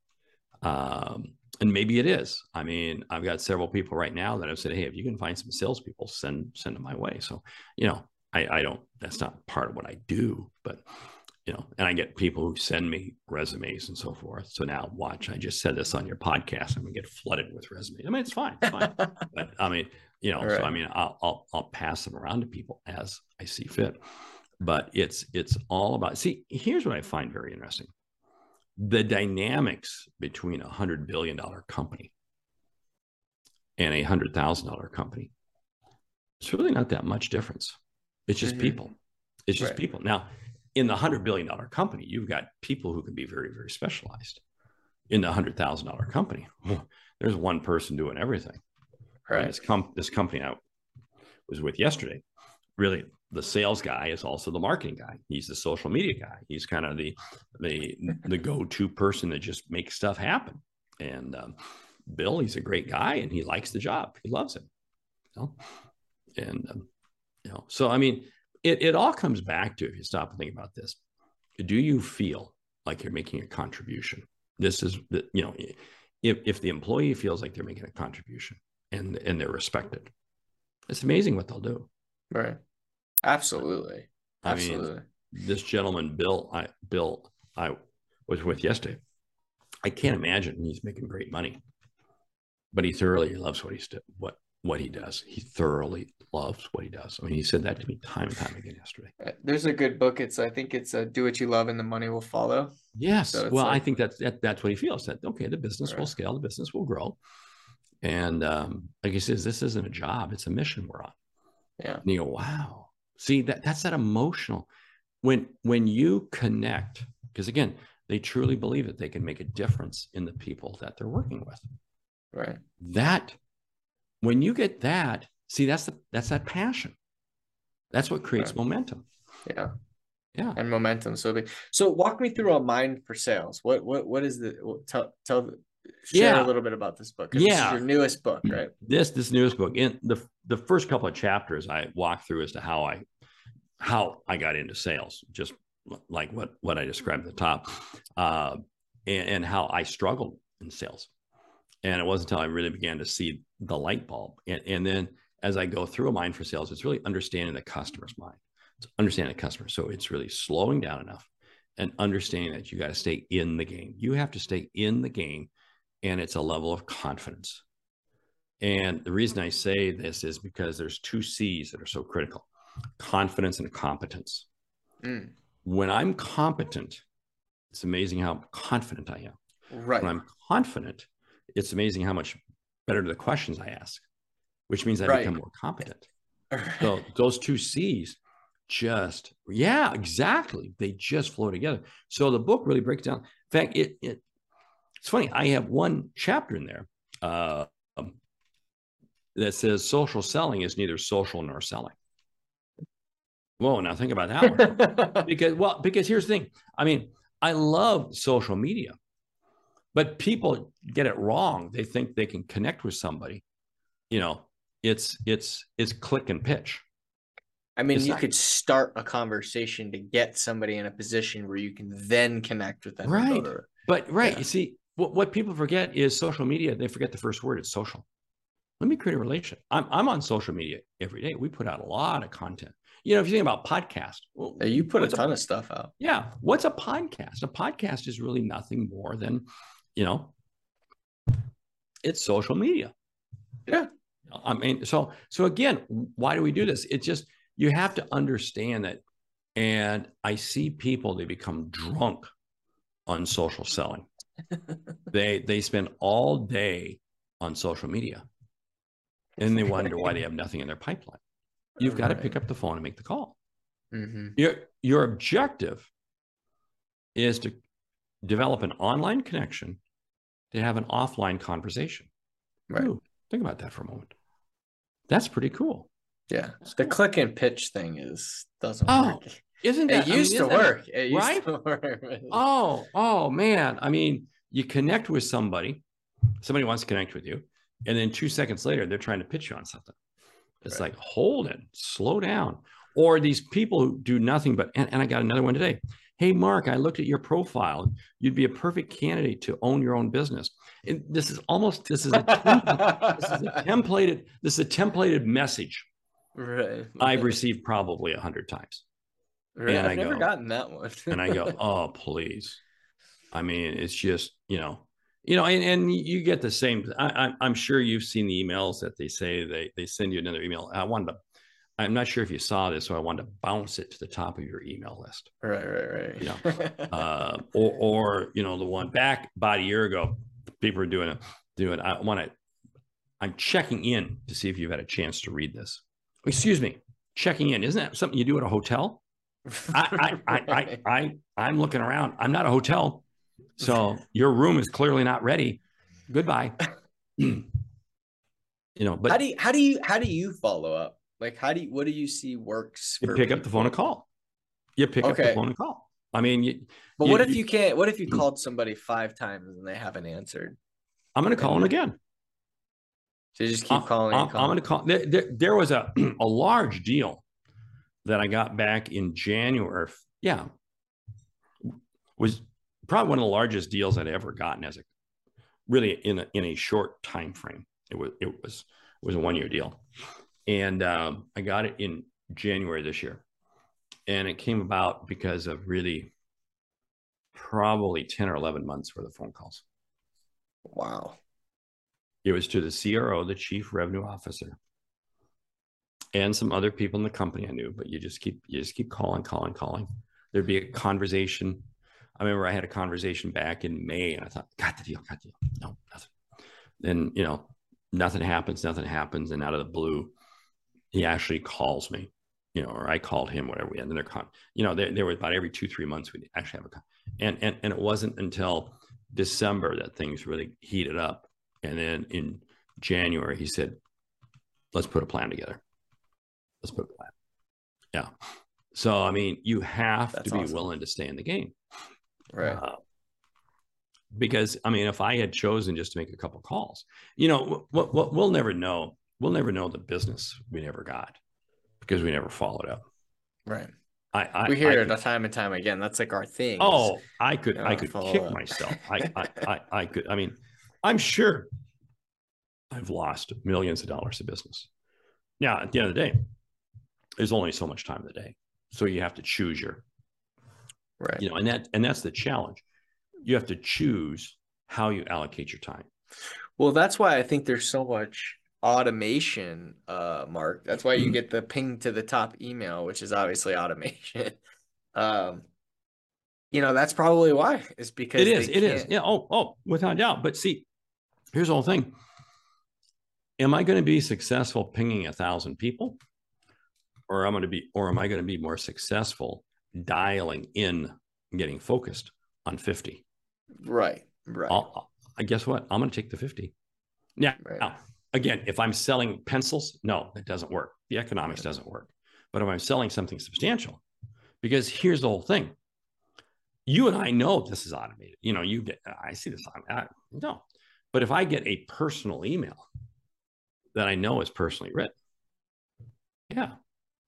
Um, and maybe it is. I mean, I've got several people right now that have said, "Hey, if you can find some salespeople, send send them my way." So, you know, I, I don't. That's not part of what I do, but you know, and I get people who send me resumes and so forth. So now, watch. I just said this on your podcast. I'm gonna get flooded with resumes. I mean, it's fine. It's fine. <laughs> but I mean, you know, right. so I mean, I'll, I'll I'll pass them around to people as I see fit. But it's it's all about. See, here's what I find very interesting the dynamics between a hundred billion dollar company and a hundred thousand dollar company it's really not that much difference it's just mm-hmm. people it's just right. people now in the hundred billion dollar company you've got people who can be very very specialized in the hundred thousand dollar company <laughs> there's one person doing everything right this, com- this company i was with yesterday really the sales guy is also the marketing guy. He's the social media guy. He's kind of the the the go-to person that just makes stuff happen. And um, Bill, he's a great guy, and he likes the job. He loves it. You know? And um, you know, so I mean, it it all comes back to if you stop and think about this. Do you feel like you're making a contribution? This is the you know, if if the employee feels like they're making a contribution and and they're respected, it's amazing what they'll do. Right. Absolutely. Absolutely. Mean, this gentleman, Bill, I Bill, I was with yesterday. I can't imagine he's making great money, but he thoroughly loves what he's what what he does. He thoroughly loves what he does. I mean, he said that to me time and time again yesterday. Uh, there's a good book. It's I think it's a "Do What You Love and the Money Will Follow." Yes. So well, like, I think that's that, that's what he feels. That okay, the business right. will scale, the business will grow, and um, like he says, this isn't a job; it's a mission we're on. Yeah. And you go, wow See that that's that emotional. When when you connect, because again, they truly believe that they can make a difference in the people that they're working with. Right. That when you get that, see that's the that's that passion. That's what creates right. momentum. Yeah. Yeah. And momentum. So big. So walk me through a mind for sales. What what what is the tell tell share yeah. a little bit about this book. Yeah, this your newest book, right? This this newest book. In the the first couple of chapters, I walk through as to how I how I got into sales, just like what what I described at the top, uh, and, and how I struggled in sales. And it wasn't until I really began to see the light bulb. And, and then as I go through a mind for sales, it's really understanding the customer's mind. It's understanding the customer. So it's really slowing down enough and understanding that you got to stay in the game. You have to stay in the game and it's a level of confidence. And the reason I say this is because there's two C's that are so critical confidence and competence. Mm. When I'm competent, it's amazing how confident I am. Right. When I'm confident, it's amazing how much better the questions I ask, which means I Right. become more competent. <laughs> So those two C's just, yeah, exactly. They just flow together. So the book really breaks down. In fact, it, it it's funny. I have one chapter in there uh, um, that says social selling is neither social nor selling. Whoa, now think about that one. <laughs> because well, because here's the thing. I mean, I love social media, but people get it wrong. They think they can connect with somebody. You know, it's it's it's click and pitch. I mean, It's you not- could start a conversation to get somebody in a position where you can then connect with them. Right. But right, Yeah. you see, what, what people forget is social media. They forget the first word. It's social. Let me create a relation. I'm I'm on social media every day. We put out a lot of content. You know, if you think about podcast, well, Yeah, You put a ton of stuff out. yeah, what's a podcast? A podcast is really nothing more than, you know, it's social media. Yeah. I mean, so so again, why do we do this? It's just you have to understand that. And I see people they become drunk on social selling. They they spend all day on social media, and they wonder why they have nothing in their pipeline. You've got to pick up the phone and make the call. hmm Your your objective is to develop an online connection to have an offline conversation. Right. Ooh, think about that for a moment. That's pretty cool. Yeah. That's The cool. click and pitch thing is doesn't Oh, work. Isn't It that I mean, used to that- work. It used right? to <laughs> work. Oh, oh man. I mean, you connect with somebody, somebody wants to connect with you, and then two seconds later, they're trying to pitch you on something. It's Right. like, hold it, slow down. Or these people who do nothing but, and, and I got another one today. Hey, Mark, I looked at your profile. You'd be a perfect candidate to own your own business. And this is almost, this is a, <laughs> this is a templated, this is a templated message right. I've received probably a hundred times. Right. and I've I never go- gotten that one. and I go, <laughs> oh, please. I mean, it's just, you know, you know, and, and you get the same. I, I'm sure you've seen the emails that they say they, they send you another email. I wanted to, I'm not sure if you saw this, so I wanted to bounce it to the top of your email list. right, right, right. Yeah. <laughs> Uh, or, or, you know, the one back about a year ago, people were doing it, doing, I want to, I'm checking in to see if you've had a chance to read this. Excuse me, checking in. Isn't that something you do at a hotel? I, I, I, I, <laughs> I, I'm looking around. I'm not a hotel. So your room is clearly not ready. Goodbye. <laughs> you know, but how do you how do you how do you follow up? Like how do you what do you see works? you pick up the phone and call. You pick up the phone and call. I mean, you, But you- what if you- can't? What if you <clears throat> called somebody five times and they haven't answered? I'm going to call them again. So you just uh, keep uh, I'm- calling. I'm. I'm going to call. There, there, there was a <clears throat> a large deal that I got back in January. Yeah, was probably one of the largest deals I'd ever gotten as a really in a in a short time frame. It was it was it was a one year deal, and um, I got it in January this year, and it came about because of really probably ten or eleven months worth of phone calls. Wow. It was to the CRO, the chief revenue officer, and some other people in the company I knew. But you just keep you just keep calling, calling, calling. There'd be a conversation. I remember I had a conversation back in May, and I thought, got the deal, got the deal. No, nothing. Then you know, nothing happens, nothing happens, and out of the blue, he actually calls me, you know, or I called him, whatever we had. And they're con, you know, there was about every two, three months we'd actually have a con, and and and it wasn't until December that things really heated up. And then in January, he said, let's put a plan together. Let's put plan. Yeah. So, I mean, you have That's to be awesome. willing to stay in the game. Right. Uh, because, I mean, if I had chosen just to make a couple calls, you know, what, what we'll never know, we'll never know the business we never got because we never followed up. right. I, I We hear I it could- time and time again. That's like our thing. Oh, I could, I could kick up. myself. I, I, <laughs> I, I could. I mean, I'm sure I've lost millions of dollars of business. Now, at the end of the day, there's only so much time in the day, so you have to choose your, right. you know, and that, and that's the challenge. You have to choose how you allocate your time. Well, that's why I think there's so much automation, uh, Mark. That's why you Mm-hmm. get the ping to the top email, which is obviously <laughs> automation. um, you know, that's probably why. Is because it is, it is. Yeah. Oh, oh, without doubt. But see, here's the whole thing. Am I going to be successful pinging a thousand people, or I'm going to be, or am I going to be more successful dialing in, getting focused on fifty? Right. Right. I'll, I guess what? I'm going to take the fifty. Now, Right. now, again, if I'm selling pencils, no, that doesn't work. The economics Right. doesn't work. But if I'm selling something substantial, because here's the whole thing. You and I know this is automated. You know, you get, I see this on, I, no. But if I get a personal email that I know is personally written, yeah,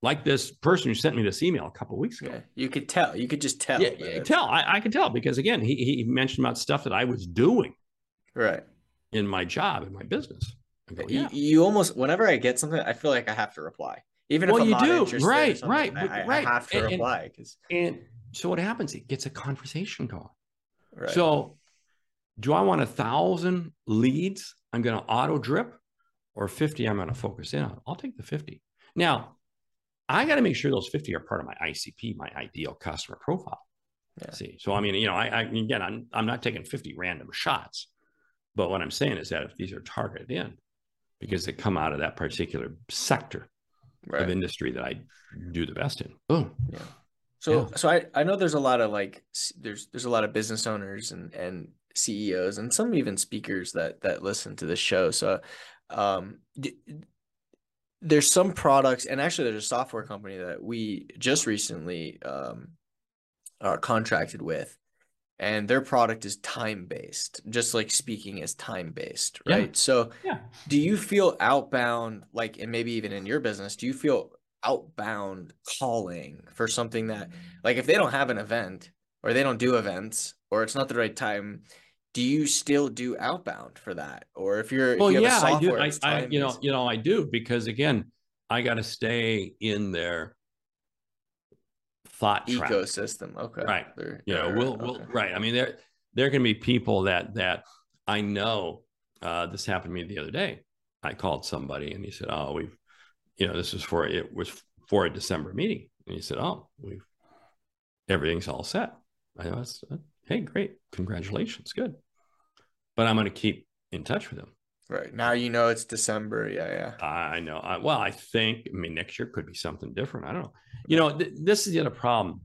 like this person who sent me this email a couple of weeks ago. Yeah. You could tell. You could just tell. Yeah, tell. I, I could tell because again, he, he mentioned about stuff that I was doing Right. in my job, in my business. Go, You, yeah. you almost whenever I get something, I feel like I have to reply, even Well, if I'm you not do. interested. Right, right, I, but- I- have to And- reply because And so what happens? It gets a conversation going. right. So do I want a thousand leads? I'm going to auto drip or 50 I'm going to focus in on. I'll take the 50. Now, I got to make sure those 50 are part of my ICP, my ideal customer profile. Yeah. See, so I mean, you know, I, I again, I'm, I'm not taking 50 random shots, but what I'm saying is that if these are targeted in because they come out of that particular sector right. of industry that I do the best in, boom. So Yeah. so I I know there's a lot of like there's there's a lot of business owners and and CEOs and some even speakers that that listen to this show. So um there's some products and actually there's a software company that we just recently um are contracted with and their product is time based just like speaking is time based Yeah. right so Yeah. do you feel outbound like and maybe even in your business do you feel outbound calling for something that like if they don't have an event or they don't do events or it's not the right time do you still do outbound for that? Or if you're if well you yeah i do. I, I you know you know i do because again i got to stay in their thought track ecosystem. Okay. Right. They're- you know we'll, we'll right. I mean there there can be people that that i know uh this happened to me the other day. I called somebody and he said oh we've you know this was for it was for a december meeting. And he said oh we've everything's all set. I was hey great congratulations good but i'm going to keep in touch with them right now you know it's december yeah yeah I know. I, well, I think. I mean, next year could be something different. I don't know. You know, th- this is the other problem.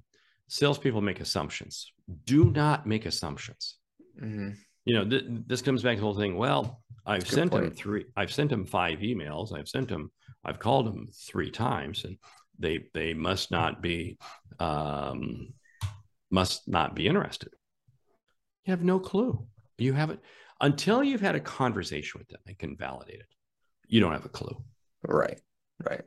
Salespeople make assumptions. Do not make assumptions. hmm You know, th- this comes back to the whole thing. Well, I've That's sent him point. three. I've sent him five emails. I've sent him. I've called him three times, and they they must not be um, must not be interested. You have no clue. You haven't until you've had a conversation with them and can validate it. You don't have a clue. Right, right.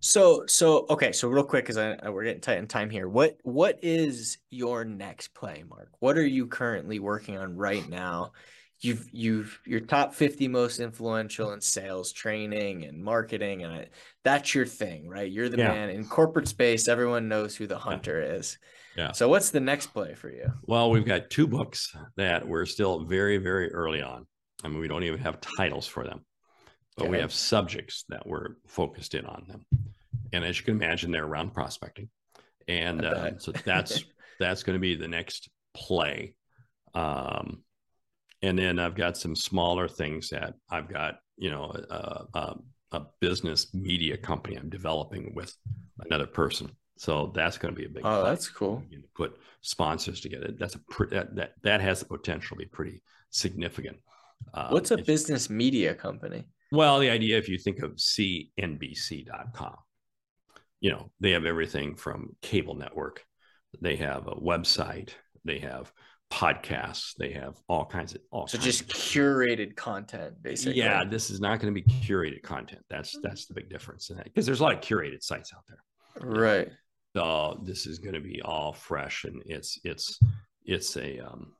So, so okay. So, real quick, because I, I we're getting tight in time here. What what is your next play, Mark? What are you currently working on right now? You've you've your top fifty most influential in sales training and marketing, and I, that's your thing, right? You're the Yeah. man in corporate space. Everyone knows who the hunter is. Yeah. So, what's the next play for you? Well, we've got two books that we're still very, very early on. I mean, we don't even have titles for them, but we have subjects that we're focused in on them. And as you can imagine, they're around prospecting, and uh, so that's <laughs> that's going to be the next play. Um, and then I've got some smaller things that I've got, you know, a, a, a business media company I'm developing with another person. So that's going to be a big. Oh, that's cool. begin to put sponsors together. That's a pre- that, that that has the potential to be pretty significant. Um, What's a business media company? Well, the idea, if you think of CNBC.com, you know they have everything from cable network, they have a website, they have podcasts, they have all kinds of all. So just curated content, basically. yeah, this is not going to be curated content. That's that's the big difference in that because there's a lot of curated sites out there. Right. So this is going to be all fresh and it's it's it's a um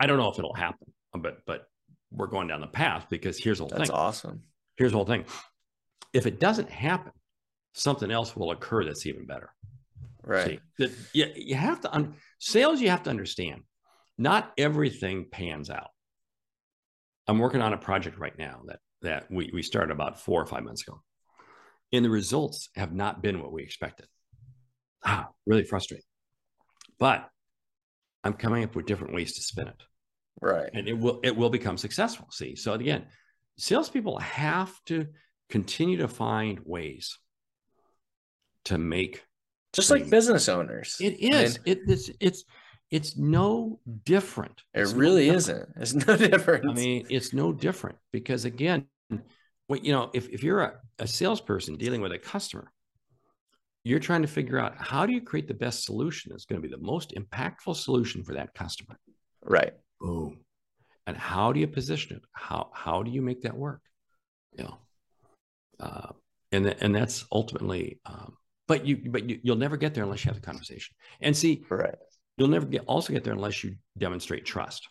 I don't know if it'll happen, but but we're going down the path because here's the whole That's thing. awesome. Here's the whole thing. If it doesn't happen, something else will occur that's even better. Right. See, that you, you have to un- sales. You have to understand not everything pans out. I'm working on a project right now that that we, we started about four or five months ago. And the results have not been what we expected. Ah, really frustrating. But I'm coming up with different ways to spin it. Right. And it will it will become successful. See, so again, salespeople have to continue to find ways to make just like business owners. It is. I mean, it, it's it's it's no different. It really no isn't. It's no <laughs> different. I mean, it's no different because again, what you know, if, if you're a, a salesperson dealing with a customer, you're trying to figure out how do you create the best solution that's going to be the most impactful solution for that customer. Right. Boom. And how do you position it? How how do you make that work? You know, uh, and th- and that's ultimately. Um, but you but you, you'll never get there unless you have the conversation. And see, right. You'll never get also get there unless you demonstrate trust,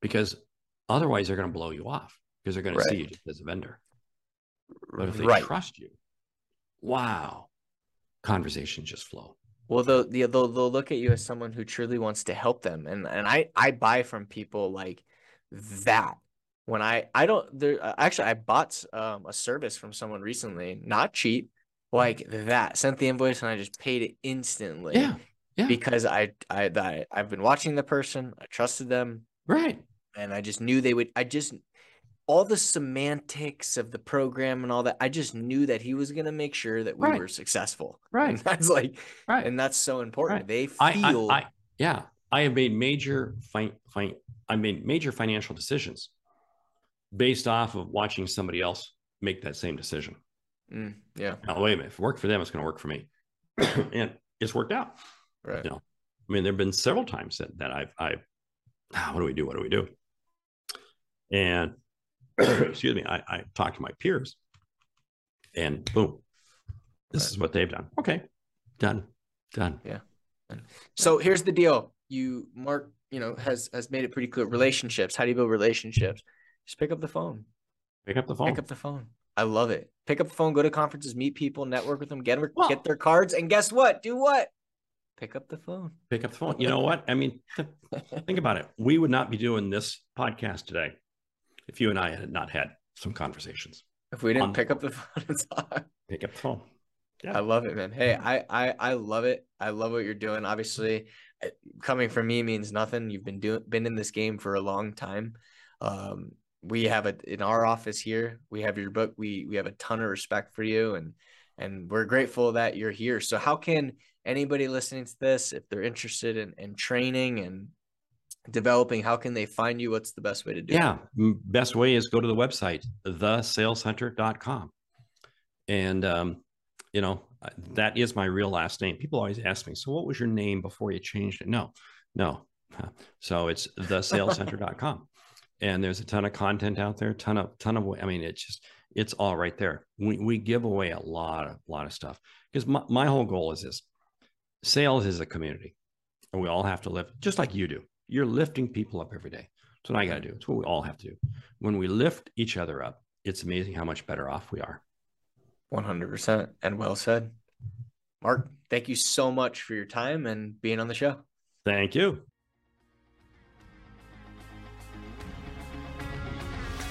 because otherwise they're going to blow you off because they're going right. to see you just as a vendor. But if they right. trust you, wow, conversations just flow. Well, they'll, they'll they'll look at you as someone who truly wants to help them, and and I I buy from people like that. When I I don't there uh, actually I bought um, a service from someone recently, not cheap, like that. Sent the invoice and I just paid it instantly. Yeah, yeah. because I I I I've been watching the person, I trusted them, right, and I just knew they would. I just all the semantics of the program and all that. I just knew that he was going to make sure that we right. were successful. <laughs> Right. And that's like, right. And that's so important. Right. They feel. I, I, I, yeah. I have made major fi- fi- I made major financial decisions based off of watching somebody else make that same decision. Mm, yeah. Now, wait a minute. If it worked for them, it's going to work for me. <clears throat> and it's worked out. Right. You know, I mean, there have been several times that, that I've, I've, ah, what do we do? What do we do? And <coughs> excuse me, I, I talk to my peers and boom, this is what they've done. Okay. Done. Done. Yeah. So here's the deal. You, Mark, you know, has, has made it pretty clear. Relationships. How do you build relationships? Just pick up the phone. Pick up the phone. Pick up the phone. I love it. Pick up the phone, go to conferences, meet people, network with them, get, well, get their cards, and guess what? Do what? Pick up the phone. Pick up the phone. You know what? I mean, think about it. We would not be doing this podcast today if you and I had not had some conversations. If we didn't pick up the phone and talk. pick up the phone. Yeah. I love it, man. Hey, I, I I love it. I love what you're doing. Obviously, coming from me means nothing. You've been doing been in this game for a long time. Um, we have it in our office here. We have your book. We we have a ton of respect for you, and and we're grateful that you're here. So, how can anybody listening to this, if they're interested in, in training and developing, how can they find you? What's the best way to do yeah, it? best way is go to the website, thesaleshunter.com. And, um, you know, that is my real last name. People always ask me, so what was your name before you changed it? No, no. <laughs> So it's thesaleshunter.com. <laughs> and there's a ton of content out there, ton of, ton of, I mean, it's just, it's all right there. We, we give away a lot of, lot of stuff because my, my whole goal is this sales is a community and we all have to live just like you do. You're lifting people up every day. That's what I got to do. It's what we all have to do. When we lift each other up, it's amazing how much better off we are. 100% and well said. Mark, thank you so much for your time and being on the show. Thank you.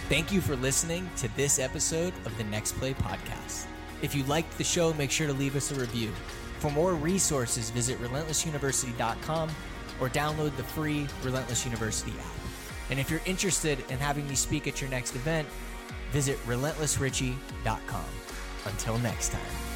Thank you for listening to this episode of the Next Play podcast. If you liked the show, make sure to leave us a review. For more resources, visit relentlessuniversity.com or download the free Relentless University app. And if you're interested in having me speak at your next event, visit relentlessrichie.com. Until next time.